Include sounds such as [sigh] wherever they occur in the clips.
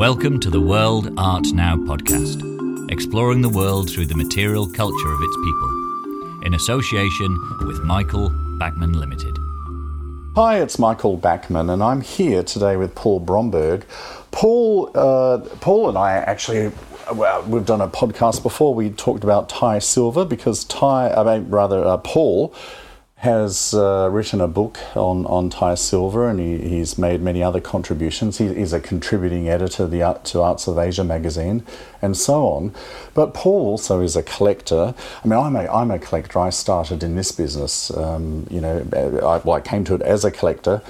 Welcome to the World Art Now podcast, exploring the world through the material culture of its people, in association with Michael Backman Limited. Hi, it's Michael Backman, and I'm here today with Paul Bromberg. Paul, uh, Paul and I actually, well, we've done a podcast before. We talked about Thai Silver because Thai, I mean, rather, uh, Paul has uh, written a book on, on Thai Silver and he, he's made many other contributions. He, he's a contributing editor the to Arts of Asia magazine and so on. But Paul also is a collector. I mean, I'm a, I'm a collector. I started in this business, um, you know, I, well, I came to it as a collector.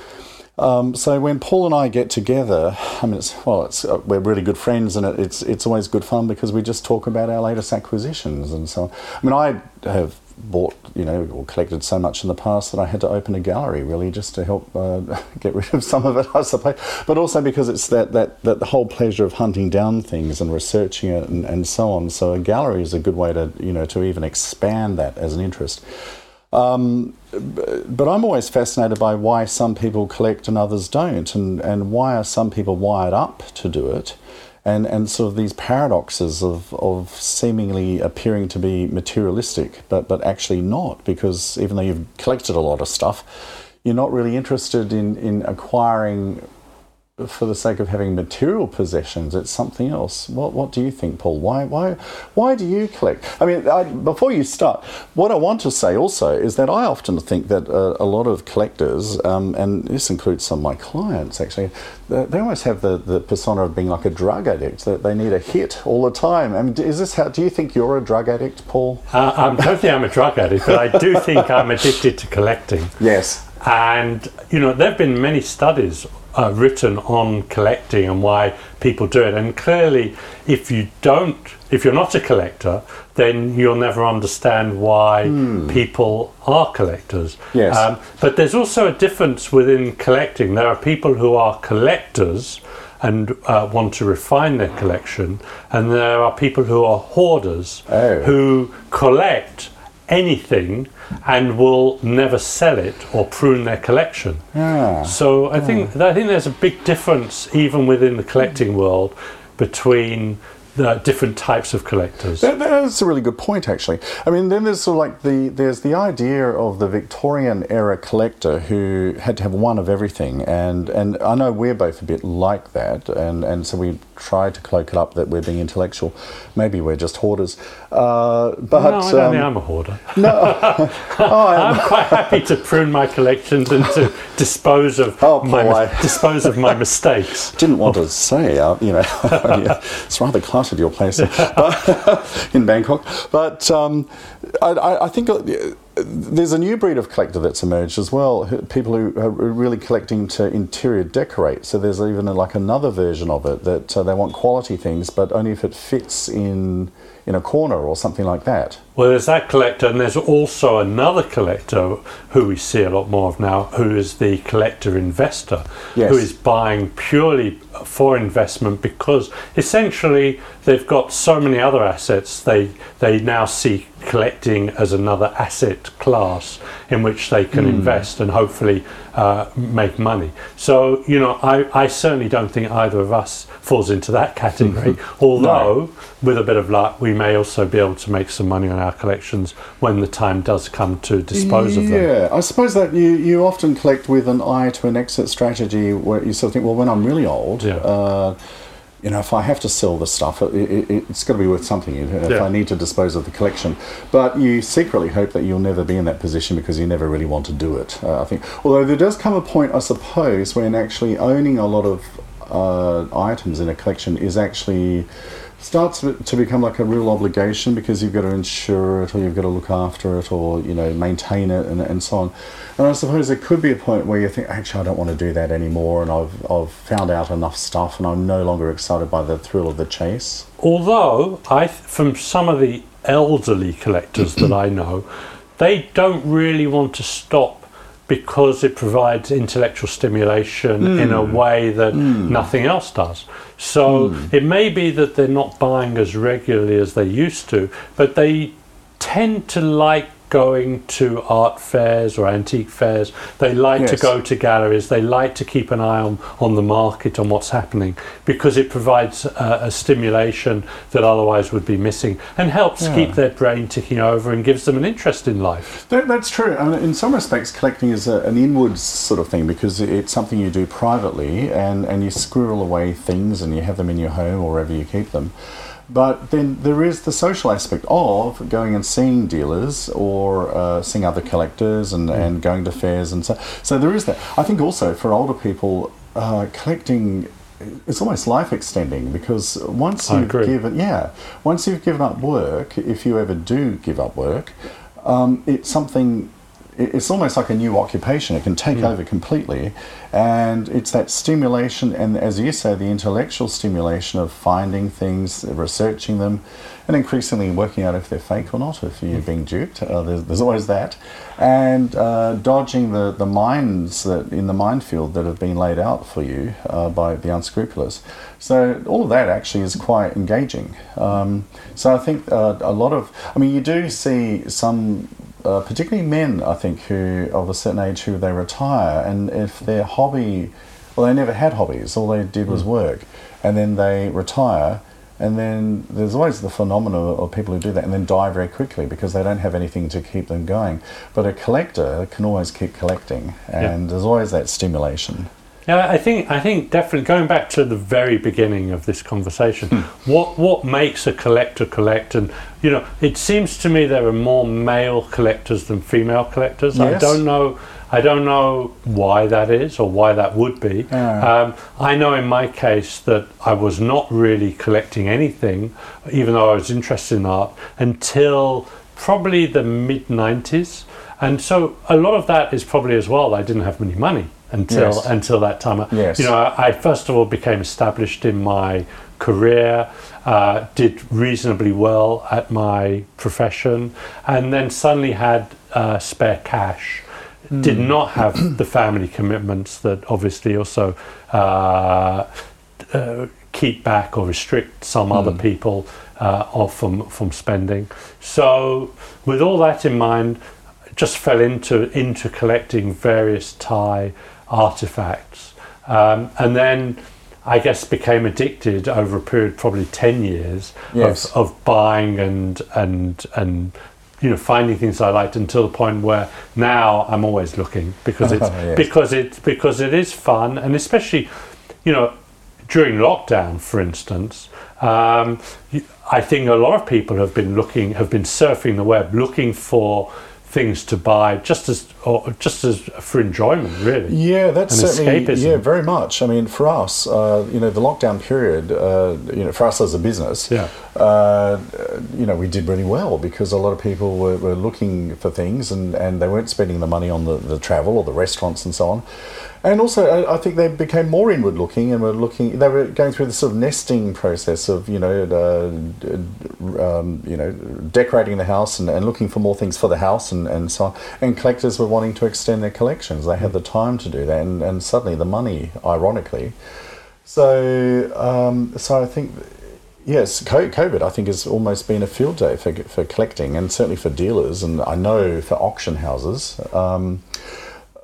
Um, so when Paul and I get together, I mean, it's, well, it's, uh, we're really good friends, and it, it's it's always good fun because we just talk about our latest acquisitions and so on. I mean, I have bought, you know, or collected so much in the past that I had to open a gallery really just to help uh, [laughs] get rid of some of it, I suppose. But also because it's that, that, that whole pleasure of hunting down things and researching it and, and so on. So a gallery is a good way to, you know, to even expand that as an interest. Um, but I'm always fascinated by why some people collect and others don't, and, and why are some people wired up to do it and, and sort of these paradoxes of, of seemingly appearing to be materialistic, but, but actually not, because even though you've collected a lot of stuff, you're not really interested in, in acquiring for the sake of having material possessions. It's something else. What What do you think, Paul? Why Why Why do you collect? I mean, I, before you start, what I want to say also is that I often think that uh, a lot of collectors, um, and this includes some of my clients actually, they, they almost have the, the persona of being like a drug addict. That they need a hit all the time. I mean, is this how? Do you think you're a drug addict, Paul? Uh, I don't think I'm a drug addict, but I do think I'm addicted to collecting. Yes. And you know, there have been many studies uh, written on collecting and why people do it. And clearly, if you don't, if you're not a collector, then you'll never understand why mm. people are collectors. Yes. Um, but there's also a difference within collecting. There are people who are collectors and uh, want to refine their collection, and there are people who are hoarders oh. who collect anything and will never sell it or prune their collection. Yeah. So I think ah. I think there's a big difference even within the collecting world between different types of collectors. That, that's a really good point, actually. I mean, then there's sort of like the there's the idea of the Victorian era collector who had to have one of everything, and and I know we're both a bit like that, and and so we try to cloak it up that we're being intellectual. Maybe we're just hoarders. Uh, but no, I don't um, think I'm a hoarder. No, [laughs] oh, I'm, quite happy to prune my collections and to dispose of oh, my dispose of my mistakes. [laughs] Didn't want to say, uh, you know, [laughs] it's rather cluttered your place [laughs] in Bangkok, but um, I, I, think uh, there's a new breed of collector that's emerged as well. People who are really collecting to interior decorate. So there's even like another version of it that uh, they want quality things, but only if it fits in in a corner or something like that. Well, there's that collector, and there's also another collector who we see a lot more of now, who is the collector investor, yes. who is buying purely for investment because essentially they've got so many other assets. They they now see collecting as another asset class in which they can mm. invest and hopefully uh, make money. So, you know, I, I certainly don't think either of us falls into that category, [laughs] although no. with a bit of luck, we may also be able to make some money on our collections when the time does come to dispose yeah, of them. Yeah, I suppose that you, you often collect with an eye to an exit strategy where you sort of think, well, when I'm really old, yeah. uh, you know, if I have to sell the stuff, it, it, got to be worth something. If yeah. I need to dispose of the collection, but you secretly hope that you'll never be in that position because you never really want to do it. Uh, I think, although there does come a point, I suppose, when actually owning a lot of uh, items in a collection is actually starts to become like a real obligation because you've got to insure it or you've got to look after it or you know maintain it and, and so on. And I suppose there could be a point where you think actually I don't want to do that anymore and I've, I've found out enough stuff and I'm no longer excited by the thrill of the chase. Although I from some of the elderly collectors that I know they don't really want to stop because it provides intellectual stimulation mm. in a way that mm. nothing else does. So mm. it may be that they're not buying as regularly as they used to, but they tend to like going to art fairs or antique fairs. They like to go to galleries. They like to keep an eye on, on the market, on what's happening, because it provides a, a stimulation that otherwise would be missing and helps Yeah. keep their brain ticking over and gives them an interest in life. That, that's true. I mean, in some respects, collecting is a, an inwards sort of thing because it's something you do privately and, and you squirrel away things and you have them in your home or wherever you keep them. But then there is the social aspect of going and seeing dealers or uh, seeing other collectors and, and going to fairs and so. So there is that. I think also for older people, uh, collecting it's almost life extending because once I you've agree. given yeah once you've given up work if you ever do give up work um, it's something it's almost like a new occupation. It can take over completely. And it's that stimulation and as you say the intellectual stimulation of finding things researching them and increasingly working out if they're fake or not if you're being duped. Uh, there's, there's always that. And uh, dodging the, the mines that in the minefield that have been laid out for you uh, by the unscrupulous. So all of that actually is quite engaging. Um, so I think uh, a lot of I mean you do see some uh, particularly men, I think, who of a certain age who they retire, and if their hobby, well, they never had hobbies, all they did was work, and then they retire, and then there's always the phenomenon of people who do that and then die very quickly because they don't have anything to keep them going. But a collector can always keep collecting, and there's always that stimulation. Yeah, I think I think definitely going back to the very beginning of this conversation, Hmm. what what makes a collector collect, and you know, it seems to me there are more male collectors than female collectors. I don't know. I don't know why that is or why that would be. Um, I know in my case that I was not really collecting anything, even though I was interested in art, until probably the mid 90s. And so a lot of that is probably as well, I didn't have any money until Yes. until that time. Yes. You know, I, I first of all became established in my career, uh, did reasonably well at my profession, and then suddenly had uh, spare cash. Did not have [clears throat] the family commitments that obviously also uh, uh, keep back or restrict some other people uh, off from, from spending. So, with all that in mind, just fell into into collecting various Thai artifacts, um, and then I guess became addicted over a period probably ten years Yes. of, of buying and and and you know finding things I liked until the point where now I'm always looking because it's [laughs] Yes. because it's because it is fun and especially you know during lockdown for instance um, I think a lot of people have been looking have been surfing the web looking for things to buy just as or just as for enjoyment really Yeah, that's and certainly escapism. yeah, very much. I mean, for us, uh, you know, the lockdown period, uh, you know, for us as a business, Yeah. uh, you know, we did really well because a lot of people were, were looking for things and, and they weren't spending the money on the, the travel or the restaurants and so on. And also, I, I think they became more inward looking and were looking. They were going through the sort of nesting process of you know, uh, um, you know, decorating the house and, and looking for more things for the house and, and so on. And collectors were wanting to extend their collections. They had the time to do that, and, and suddenly the money, ironically. So, um, so I think Yes, COVID I think has almost been a field day for, for collecting and certainly for dealers and I know for auction houses. Um,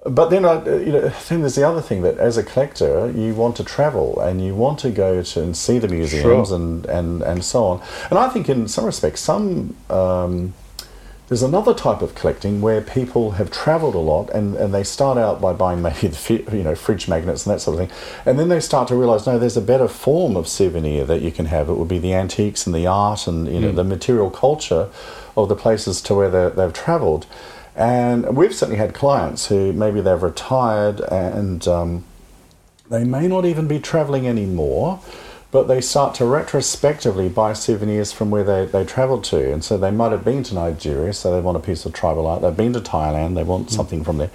but then, I, you know, then there's the other thing that as a collector, you want to travel and you want to go to and see the museums Sure. and, and, and so on. And I think in some respects, some um, there's another type of collecting where people have travelled a lot and, and they start out by buying maybe the you know fridge magnets and that sort of thing, and then they start to realise no, there's a better form of souvenir that you can have. It would be the antiques and the art and you know the material culture of the places to where they've travelled. And we've certainly had clients who maybe they've retired and um, they may not even be travelling anymore, but they start to retrospectively buy souvenirs from where they, they travelled to. And so they might have been to Nigeria, so they want a piece of tribal art. They've been to Thailand, they want something from there.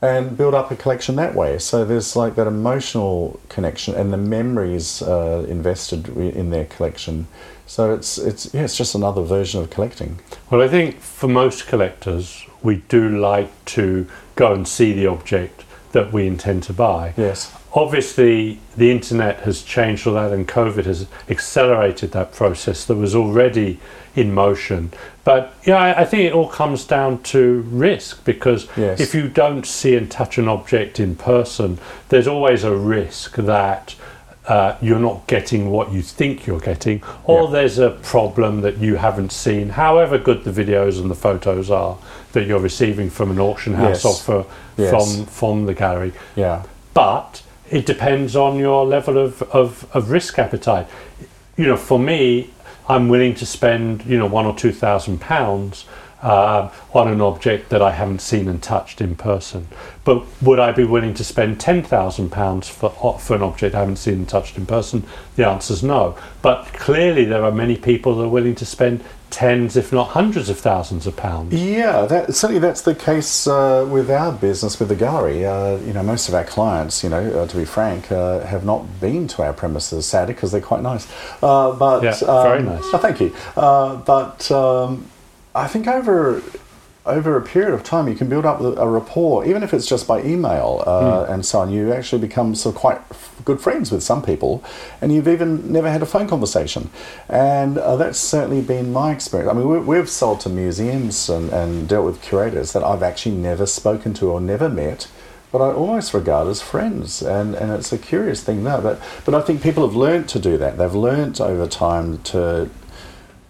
And build up a collection that way. So there's like that emotional connection and the memories uh, invested in their collection. So it's it's yeah, it's just another version of collecting. Well, I think for most collectors, we do like to go and see the object that we intend to buy. Yes. Obviously, the internet has changed all that, and COVID has accelerated that process that was already in motion. But yeah, I, I think it all comes down to risk because Yes. if you don't see and touch an object in person, there's always a risk that uh, you're not getting what you think you're getting, or Yeah. there's a problem that you haven't seen, however good the videos and the photos are that you're receiving from an auction house Yes. or Yes. from, from the gallery. Yeah. But it depends on your level of, of, of risk appetite. You know, for me, I'm willing to spend, you know, one or two thousand pounds uh, on an object that I haven't seen and touched in person. But would I be willing to spend ten thousand pounds for for an object I haven't seen and touched in person? The answer is no. But clearly, there are many people that are willing to spend tens, if not hundreds of thousands of pounds. Yeah, that, certainly that's the case uh, with our business with the gallery. Uh, you know, most of our clients, you know, uh, to be frank, uh, have not been to our premises, sadly, because they're quite nice. Uh, but Yeah, um, very nice. Oh, thank you. Uh, but um, I think over over a period of time, you can build up a rapport, even if it's just by email uh, Hmm. and so on. You actually become sort of quite f- good friends with some people, and you've even never had a phone conversation. And uh, that's certainly been my experience. I mean, we, we've sold to museums and, and dealt with curators that I've actually never spoken to or never met. But I almost regard as friends, and, and it's a curious thing now. But but I think people have learned to do that. They've learned over time to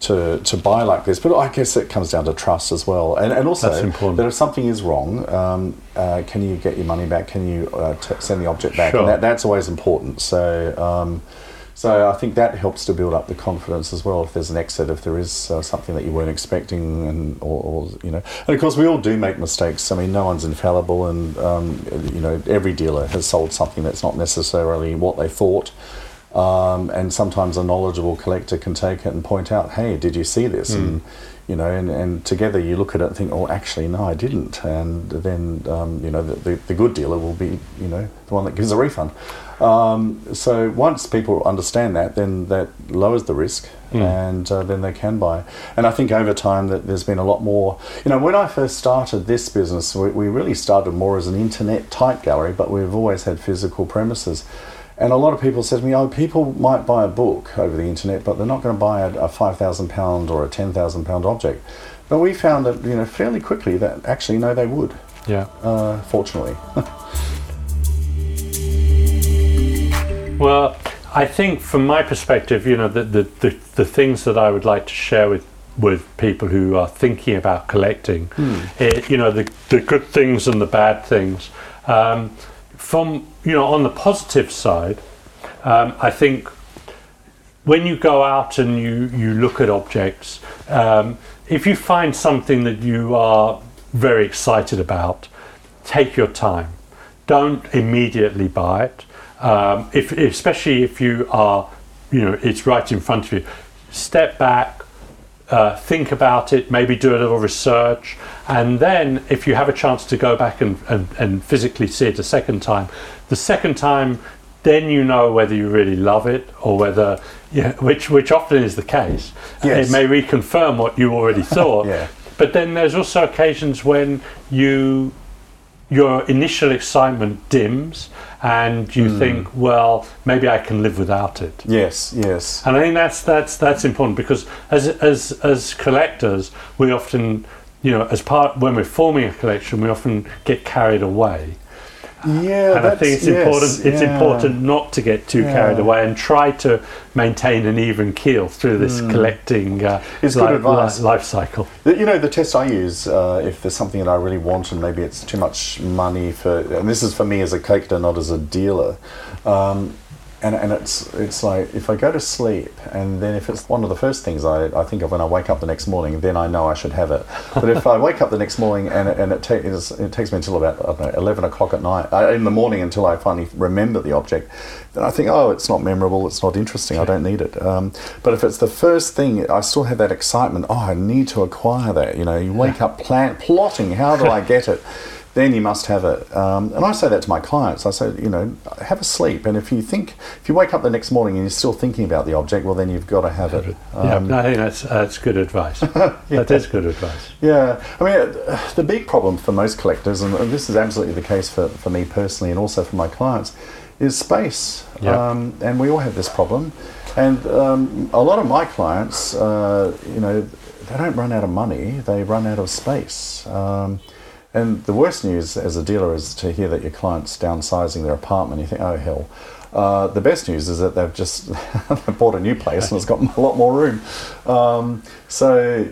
to to buy like this. But I guess it comes down to trust as well, and and also that if something is wrong, um, uh, can you get your money back? Can you uh, t- send the object back? Sure. And that, that's always important. So. Um, so I think that helps to build up the confidence as well. If there's an exit, if there is uh, something that you weren't expecting, and or, or you know, and of course we all do make mistakes. I mean, no one's infallible, and um, you know, every dealer has sold something that's not necessarily what they thought. Um, and sometimes a knowledgeable collector can take it and point out, "Hey, did you see this?" And you know, and, and together you look at it and think, "Oh, actually, no, I didn't." And then um, you know, the, the, the good dealer will be, you know, the one that gives a refund. Um, so once people understand that, then that lowers the risk, and uh, then they can buy. And I think over time that there's been a lot more. You know, when I first started this business, we, we really started more as an internet type gallery, but we've always had physical premises. And a lot of people said to me, "Oh, people might buy a book over the internet, but they're not going to buy a, a five thousand pound or a ten thousand pound object." But we found that you know fairly quickly that actually no, they would. Yeah. Uh, fortunately, [laughs] Well, I think from my perspective, you know, the, the, the, the things that I would like to share with, with people who are thinking about collecting, it, you know, the, the good things and the bad things. Um, from, you know, on the positive side, um, I think when you go out and you, you look at objects, um, if you find something that you are very excited about, take your time. Don't immediately buy it. Um, if, especially if you are, you know, it's right in front of you. Step back, uh, think about it, maybe do a little research, and then if you have a chance to go back and, and, and physically see it a second time, the second time, then you know whether you really love it or whether, yeah, which which often is the case. Yes. It may reconfirm what you already [laughs] thought. Yeah. But then there's also occasions when you your initial excitement dims and you Hmm. think, well, maybe I can live without it. yes, yes, And I think that's that's that's important because as as as collectors, we often, you know, as part when we're forming a collection, we often get carried away. Yeah. and I think it's yes, important. It's yeah. important not to get too carried away and try to maintain an even keel through this collecting uh. It's good advice. life cycle. You know, the test I use, uh, if there's something that I really want and maybe it's too much money for, and this is for me as a collector, not as a dealer, um, and, and it's it's like if I go to sleep and then if it's one of the first things I, I think of when I wake up the next morning, then I know I should have it. But if I wake up the next morning and, it- and it, ta- it takes me until about I don't know, 11 o'clock at night, uh, in the morning until I finally remember the object, then I think, oh, it's not memorable, it's not interesting, I don't need it. Um, but if it's the first thing, I still have that excitement, oh, I need to acquire that. You know, you wake up plan- plotting, how do I get it? Then you must have it. Um, and I say that to my clients. I say, you know, have a sleep, and if you think, if you wake up the next morning and you're still thinking about the object, well, then you've got to have it. yeah, Um, no, I think that's that's good advice. [laughs] That is good advice. yeah, I mean, the big problem for most collectors, and this is absolutely the case for, for me personally and also for my clients, is space. Yeah. Um, and we all have this problem. And um, a lot of my clients, uh, you know, they don't run out of money, they run out of space. Um, and the worst news as a dealer is to hear that your client's downsizing their apartment. You think, oh, hell. Uh, the best news is that they've just [laughs] bought a new place and it's got a lot more room. Um, so,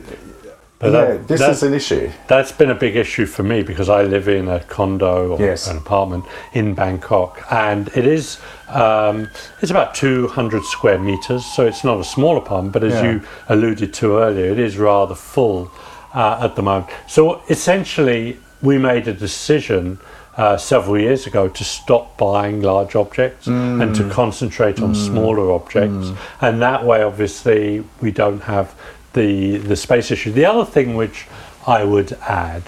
But yeah, that- this that- is an issue. That's been a big issue for me because I live in a condo or Yes. an apartment in Bangkok, and it is um, it's about 200 square meters, so it's not a small apartment. But as Yeah. you alluded to earlier, it is rather full uh, at the moment. So essentially, we made a decision. Uh, several years ago, to stop buying large objects mm. and to concentrate on mm. smaller objects, mm. and that way, obviously, we don't have the the space issue. The other thing which I would add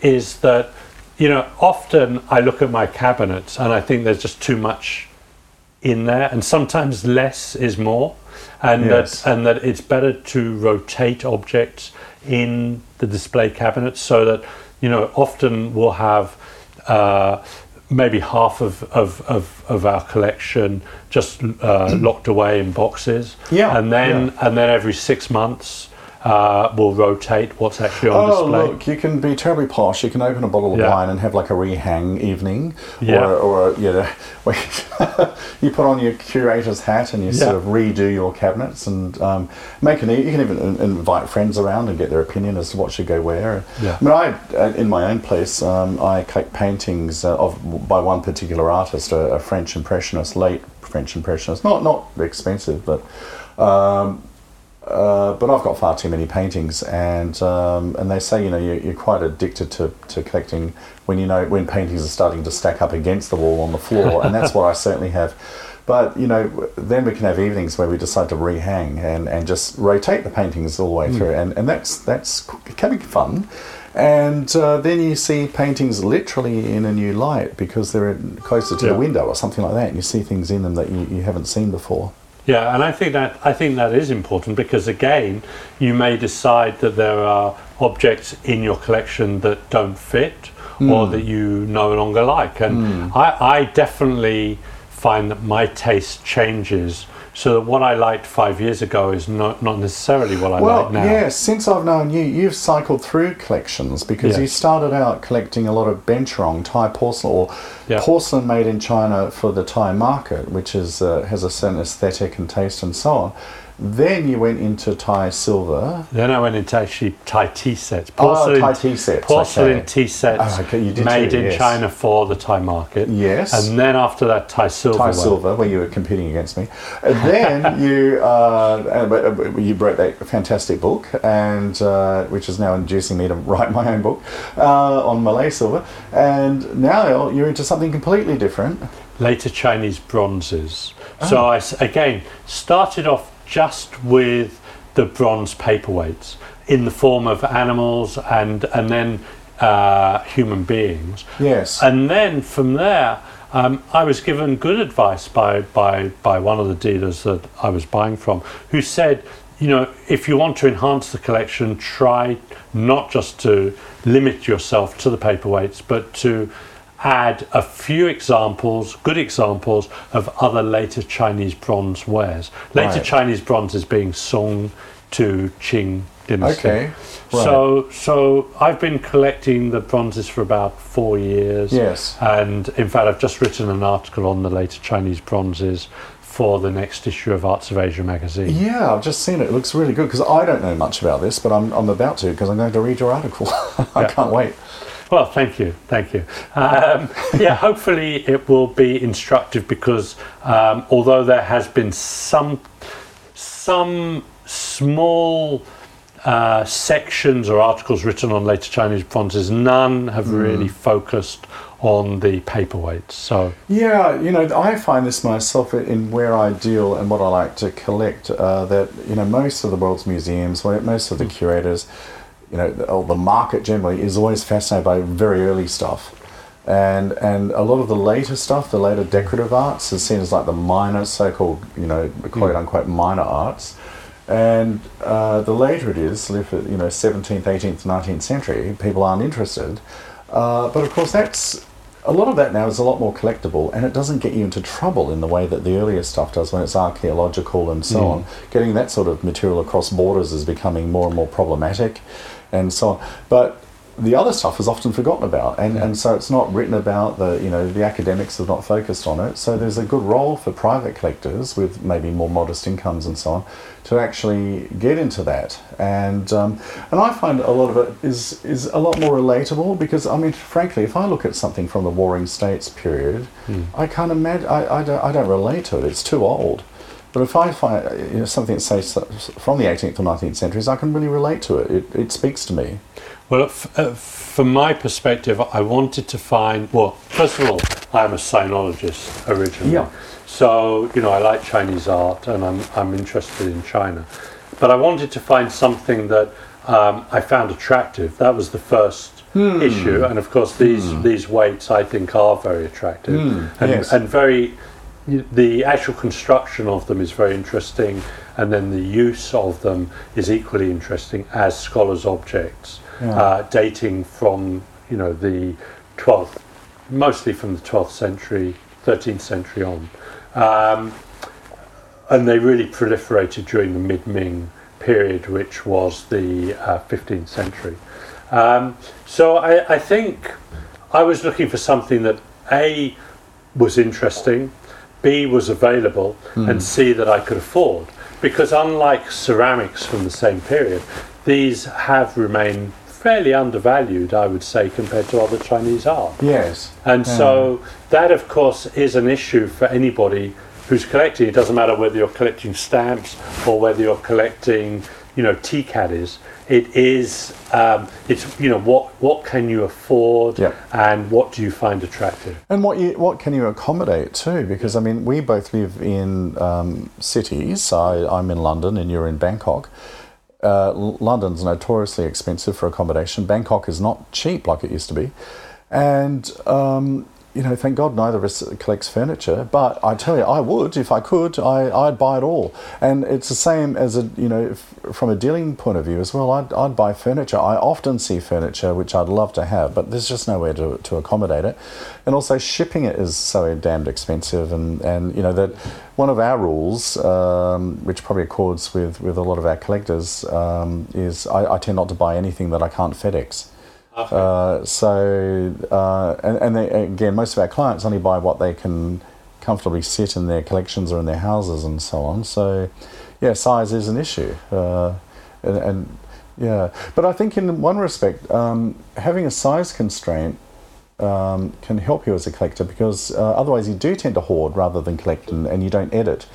is that you know often I look at my cabinets and I think there's just too much in there, and sometimes less is more, and Yes. that and that it's better to rotate objects in the display cabinets so that you know often we'll have. Uh, maybe half of, of, of, of our collection just uh, locked away in boxes Yeah, and then yeah. and then every six months uh, we'll rotate what's actually on Oh, display. look, you can be terribly posh. You can open a bottle of Yeah. wine and have like a rehang evening. Yeah. Or, or you know, [laughs] you put on your curator's hat and you sort of redo your cabinets and um, make an. You can even invite friends around and get their opinion as to what should go where. Yeah. I mean, I uh, in my own place, um, I collect paintings uh, of by one particular artist, a, a French impressionist, late French impressionist. Not not expensive, but. Um, uh, but I've got far too many paintings, and um, and they say you know you're, you're quite addicted to, to collecting when you know when paintings are starting to stack up against the wall on the floor, and that's what I [laughs] certainly have. But you know, then we can have evenings where we decide to rehang and, and just rotate the paintings all the way through, and, and that's that's can be fun. And uh, then you see paintings literally in a new light because they're closer to Yeah. the window or something like that, and you see things in them that you, you haven't seen before. Yeah, and I think that I think that is important because again, you may decide that there are objects in your collection that don't fit or hmm. that you no longer like, and hmm. I, I definitely find that my taste changes. So that what I liked five years ago is not not necessarily what I Well, like now. yes, since I've known you, you've cycled through collections because you started out collecting a lot of Bencherong Thai porcelain or Yeah. porcelain made in China for the Thai market, which is uh, has a certain aesthetic and taste and so on. Then you went into Thai silver. Then I went into actually Thai tea sets. Oh, Thai tea sets, Porcelain okay. tea sets Oh, okay, made too, in yes. China for the Thai market. Yes. And then after that, Thai silver. Thai one. silver, where you were competing against me. And then [laughs] you uh, you wrote that fantastic book, and uh, which is now inducing me to write my own book uh, on Malay silver. And now you're into something completely different. later Chinese bronzes. Oh. So I again started off just with the bronze paperweights in the form of animals and and then uh, human beings. Yes. And then from there, um, I was given good advice by, by, by one of the dealers that I was buying from, who said, you know, if you want to enhance the collection, try not just to limit yourself to the paperweights, but to add a few examples, good examples of other later Chinese bronze wares. Later Right. Chinese bronze is being Song to Qing dynasty. Okay, right. So so I've been collecting the bronzes for about four years. Yes. And in fact, I've just written an article on the later Chinese bronzes for the next issue of Arts of Asia magazine. Yeah, I've just seen it. It looks really good because I don't know much about this, but I'm, I'm about to because I'm going to read your article. [laughs] I Yeah. can't wait. Well, thank you, thank you. Um, yeah, hopefully it will be instructive because um, although there has been some some small uh, sections or articles written on later Chinese bronzes, none have really focused on the paperweights. So Yeah, you know, I find this myself in where I deal and what I like to collect. Uh, that you know, most of the world's museums, most of the curators, you know, the, the market generally is always fascinated by very early stuff. And, and a lot of the later stuff, the later decorative arts, is seen as like the minor, so-called, you know, quote unquote minor arts. And uh, the later it is, you know, 17th, 18th, 19th century, people aren't interested. Uh, but of course, that's a lot of that now is a lot more collectible, and it doesn't get you into trouble in the way that the earlier stuff does when it's archaeological and so Mm. on. Getting that sort of material across borders is becoming more and more problematic, and so on. But the other stuff is often forgotten about, and, and so it's not written about. The you know the academics have not focused on it. So there's a good role for private collectors with maybe more modest incomes and so on to actually get into that. And um, and I find a lot of it is is a lot more relatable because I mean, frankly, if I look at something from the Warring States period, I can't imagine. I, I don't I don't relate to it. It's too old. But if I find uh, you know, something that say so- from the 18th or 19th centuries, I can really relate to it. It, it speaks to me. Well, f- uh, from my perspective, I wanted to find. Well, first of all, I'm a sinologist originally. Yeah. So you know, I like Chinese art, and I'm I'm interested in China, but I wanted to find something that um, I found attractive. That was the first Hmm. issue, and of course, these these weights I think are very attractive Hmm, and yes. and very. The actual construction of them is very interesting, and then the use of them is equally interesting as scholars' objects, Yeah. uh, dating from you know the 12th, mostly from the 12th century, 13th century on, um, and they really proliferated during the Mid-Ming period, which was the uh, 15th century. Um, so I, I think I was looking for something that a was interesting, B was available, and hmm. C that I could afford. Because unlike ceramics from the same period, these have remained fairly undervalued, I would say, compared to other Chinese art. Yes. And so that, of course, is an issue for anybody who's collecting. It doesn't matter whether you're collecting stamps or whether you're collecting, you know, tea caddies. It is, um, it's you know, what what can you afford, Yeah. and what do you find attractive? And what you, what can you accommodate too? Because I mean, we both live in um, cities. I, I'm in London, and you're in Bangkok. Uh, London's notoriously expensive for accommodation. Bangkok is not cheap like it used to be, and um, you know, thank God neither of us collects furniture. But I tell you, I would if I could. I, I'd buy it all, and it's the same as a you know, from a dealing point of view as well. I'd, I'd buy furniture. I often see furniture which I'd love to have, but there's just nowhere to, to accommodate it, and also shipping it is so damned expensive. And, and you know that one of our rules, um, which probably accords with, with a lot of our collectors, um, is I, I tend not to buy anything that I can't FedEx. Uh, so, uh, and, and they, again, most of our clients only buy what they can comfortably sit in their collections or in their houses and so on. So, yeah, size is an issue. Uh, and, and yeah, but I think in one respect, um, having a size constraint um, can help you as a collector because uh, otherwise you do tend to hoard rather than collect and, and you don't edit.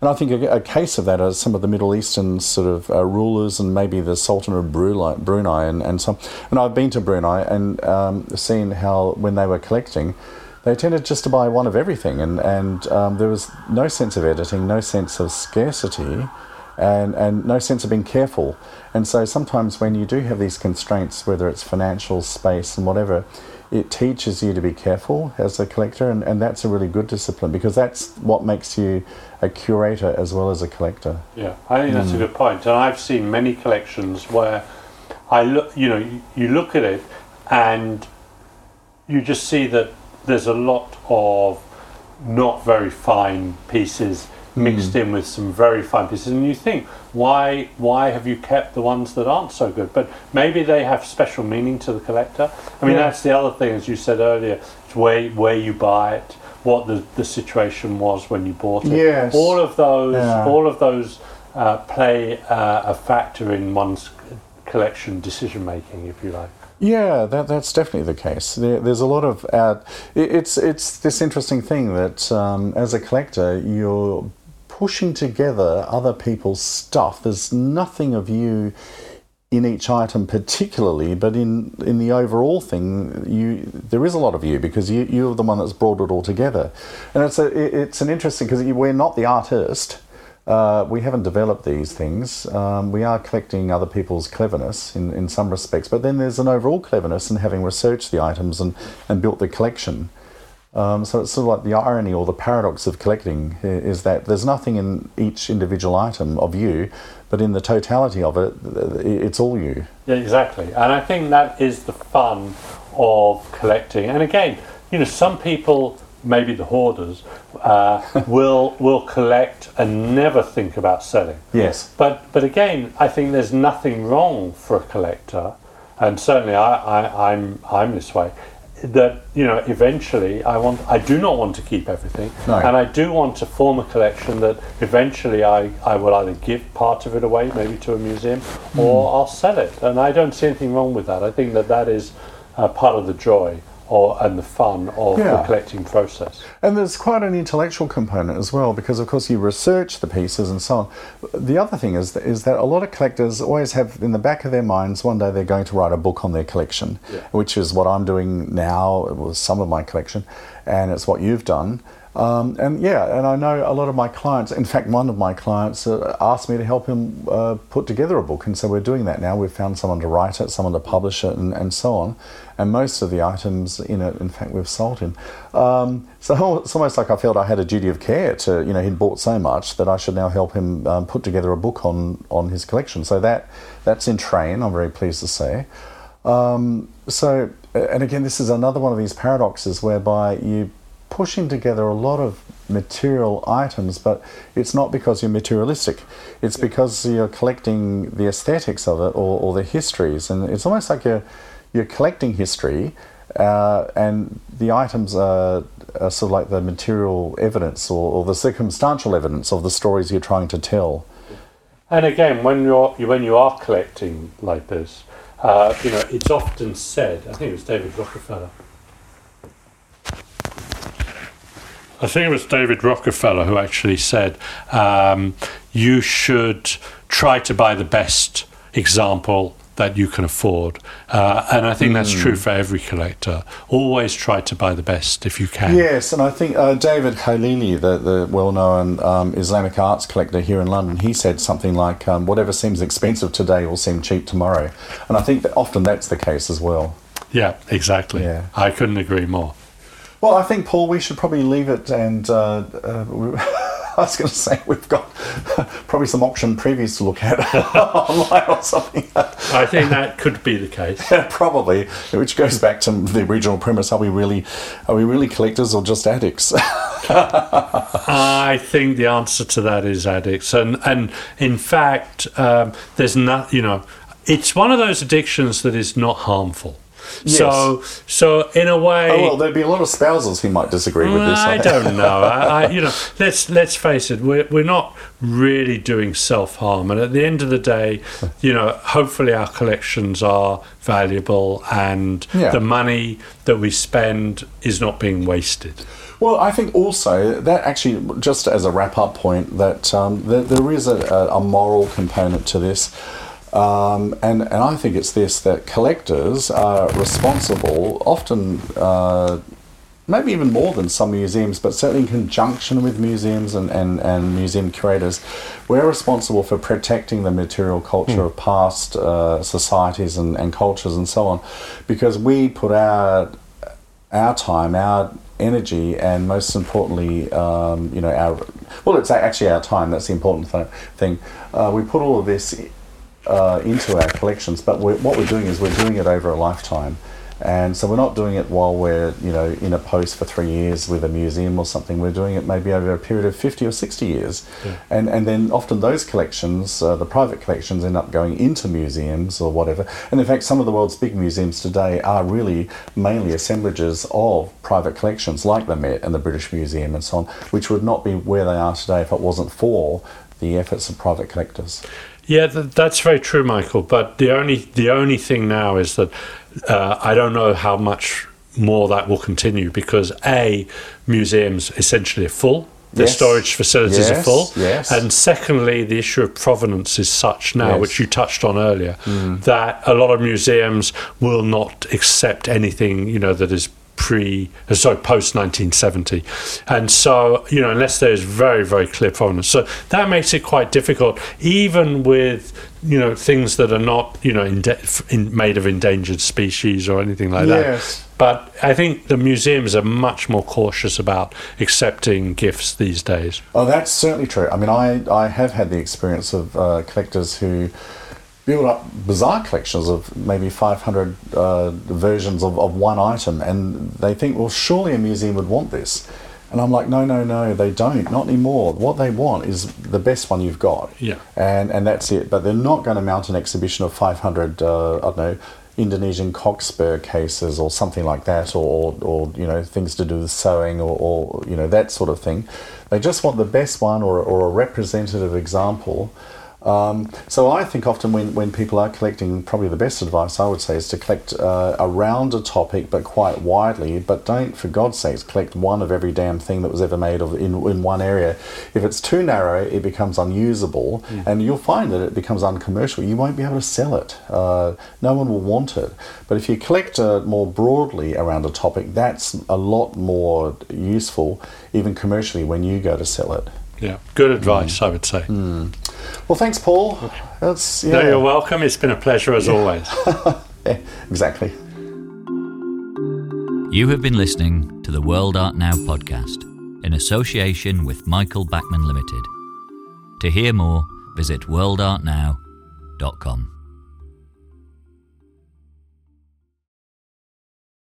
And I think a, a case of that are some of the Middle Eastern sort of uh, rulers and maybe the Sultan of Brunei, Brunei and, and so And I've been to Brunei and um, seen how when they were collecting, they tended just to buy one of everything and, and um, there was no sense of editing, no sense of scarcity and, and no sense of being careful. And so sometimes when you do have these constraints, whether it's financial space and whatever, it teaches you to be careful as a collector, and, and that's a really good discipline because that's what makes you a curator as well as a collector. Yeah, I think that's a mm. good point. And I've seen many collections where I look, you know, you, you look at it and you just see that there's a lot of not very fine pieces mixed in with some very fine pieces and you think why why have you kept the ones that aren't so good but maybe they have special meaning to the collector i mean Yeah. that's the other thing as you said earlier it's where where you buy it what the, the situation was when you bought it Yes. all of those Yeah. all of those uh, play uh, a factor in one's collection decision making if you like Yeah, that, that's definitely the case. There, there's a lot of uh, it, it's it's this interesting thing that um, as a collector you're pushing together other people's stuff. There's nothing of you in each item particularly, but in in the overall thing, you there is a lot of you because you you're the one that's brought it all together, and it's a it's an interesting because we're not the artist. Uh, we haven't developed these things. Um, we are collecting other people's cleverness in, in some respects, but then there's an overall cleverness in having researched the items and, and built the collection. Um, so it's sort of like the irony or the paradox of collecting is that there's nothing in each individual item of you, but in the totality of it, it's all you. Yeah, exactly. And I think that is the fun of collecting. And again, you know, some people, maybe the hoarders, uh, [laughs] will will collect and never think about selling. Yes. But but again, I think there's nothing wrong for a collector, and certainly I, I, I'm I'm this way. That you know, eventually I want I do not want to keep everything, No. and I do want to form a collection that eventually I, I will either give part of it away, maybe to a museum, or I'll sell it. And I don't see anything wrong with that. I think that that is uh, part of the joy or and the fun of the collecting process. And there's quite an intellectual component as well, because of course you research the pieces and so on. The other thing is is that a lot of collectors always have in the back of their minds one day they're going to write a book on their collection, which is what I'm doing now with some of my collection, and it's what you've done. Um, and yeah, and I know a lot of my clients. In fact, one of my clients uh, asked me to help him uh, put together a book, and so we're doing that now. We've found someone to write it, someone to publish it, and, and so on. And most of the items in it, in fact, we've sold him. Um, so [laughs] it's almost like I felt I had a duty of care to, you know, he'd bought so much that I should now help him um, put together a book on on his collection. So that that's in train. I'm very pleased to say. Um, so, and again, this is another one of these paradoxes whereby you pushing together a lot of material items, but it's not because you're materialistic. It's because you're collecting the aesthetics of it or, or the histories, and it's almost like you're you're collecting history, uh, and the items are, are sort of like the material evidence or, or the circumstantial evidence of the stories you're trying to tell. And again, when you're when you are collecting like this, uh, you know, it's often said. I think it was David Rockefeller. I think it was David Rockefeller who actually said um, you should try to buy the best example that you can afford, uh, and I think that's true for every collector. Always try to buy the best if you can. Yes, and I think uh, David Khalili, the, the well known um, Islamic arts collector here in London, he said something like, um, whatever seems expensive today will seem cheap tomorrow. And I think that often that's the case as well. Yeah, exactly. Yeah. I couldn't agree more. Well, I think, Paul, we should probably leave it and. Uh, uh, [laughs] I was going to say we've got [laughs] probably some auction previews to look at [laughs] online or something. I think that could be the case. probably, which goes back to the original premise: Are we really, are we really collectors or just addicts? I think the answer to that is addicts, and and in fact, um, there's not. You know, it's one of those addictions that is not harmful. So, so in a way, oh well, there'd be a lot of spouses who might disagree with this. I don't [laughs] know. I, I, you know, let's let's face it. We're we're not really doing self harm, and at the end of the day, you know, hopefully our collections are valuable, and Yeah. the money that we spend is not being wasted. Well, I think also that actually, just as a wrap up point, that um, there, there is a, a moral component to this. Um, and, and I think it's this that collectors are responsible, often, uh, maybe even more than some museums, but certainly in conjunction with museums and, and, and museum curators, we're responsible for protecting the material culture of past uh, societies and, and cultures and so on, because we put our our time, our energy, and most importantly, um, you know, our well, it's actually our time. That's the important th- thing. Uh, we put all of this uh, into our collections, but we're, what we're doing is we're doing it over a lifetime. And so we're not doing it while we're, you know, in a post for three years with a museum or something. We're doing it maybe over a period of 50 or 60 years. And, and then often those collections, uh, the private collections, end up going into museums or whatever. And in fact, some of the world's big museums today are really mainly assemblages of private collections like the Met and the British Museum and so on, which would not be where they are today if it wasn't for the efforts of private collectors. Yeah, th- that's very true, Michael. But the only the only thing now is that uh, I don't know how much more that will continue because a museums essentially are full. Their Yes. storage facilities are full, yes. and secondly, the issue of provenance is such now, Yes. Mm. which you touched on earlier, that a lot of museums will not accept anything you know that is pre, uh, sorry, post 1970. And so, you know, unless there's very, very clear provenance. So that makes it quite difficult, even with, you know, things that are not, you know, in in, made of endangered species or anything like yes. that. But I think the museums are much more cautious about accepting gifts these days. Oh, that's certainly true. I mean, I, I have had the experience of uh, collectors who build up bizarre collections of maybe 500 uh, versions of, of one item, and they think, well, surely a museum would want this. And I'm like, no, no, no, they don't. Not anymore. What they want is the best one you've got. Yeah. And and that's it. But they're not going to mount an exhibition of 500, uh, I don't know, Indonesian cockspur cases or something like that, or, or you know, things to do with sewing or, or you know, that sort of thing. They just want the best one or, or a representative example um, so I think often when, when people are collecting, probably the best advice I would say is to collect uh, around a topic, but quite widely. But don't, for God's sakes, collect one of every damn thing that was ever made of in, in one area. If it's too narrow, it becomes unusable, mm. and you'll find that it becomes uncommercial. You won't be able to sell it. Uh, no one will want it. But if you collect uh, more broadly around a topic, that's a lot more useful, even commercially, when you go to sell it. Yeah, good advice, mm. I would say. Mm. Well, thanks, Paul. That's, yeah. No, you're welcome. It's been a pleasure as yeah. always. [laughs] yeah, exactly. You have been listening to the World Art Now podcast in association with Michael Backman Limited. To hear more, visit worldartnow.com.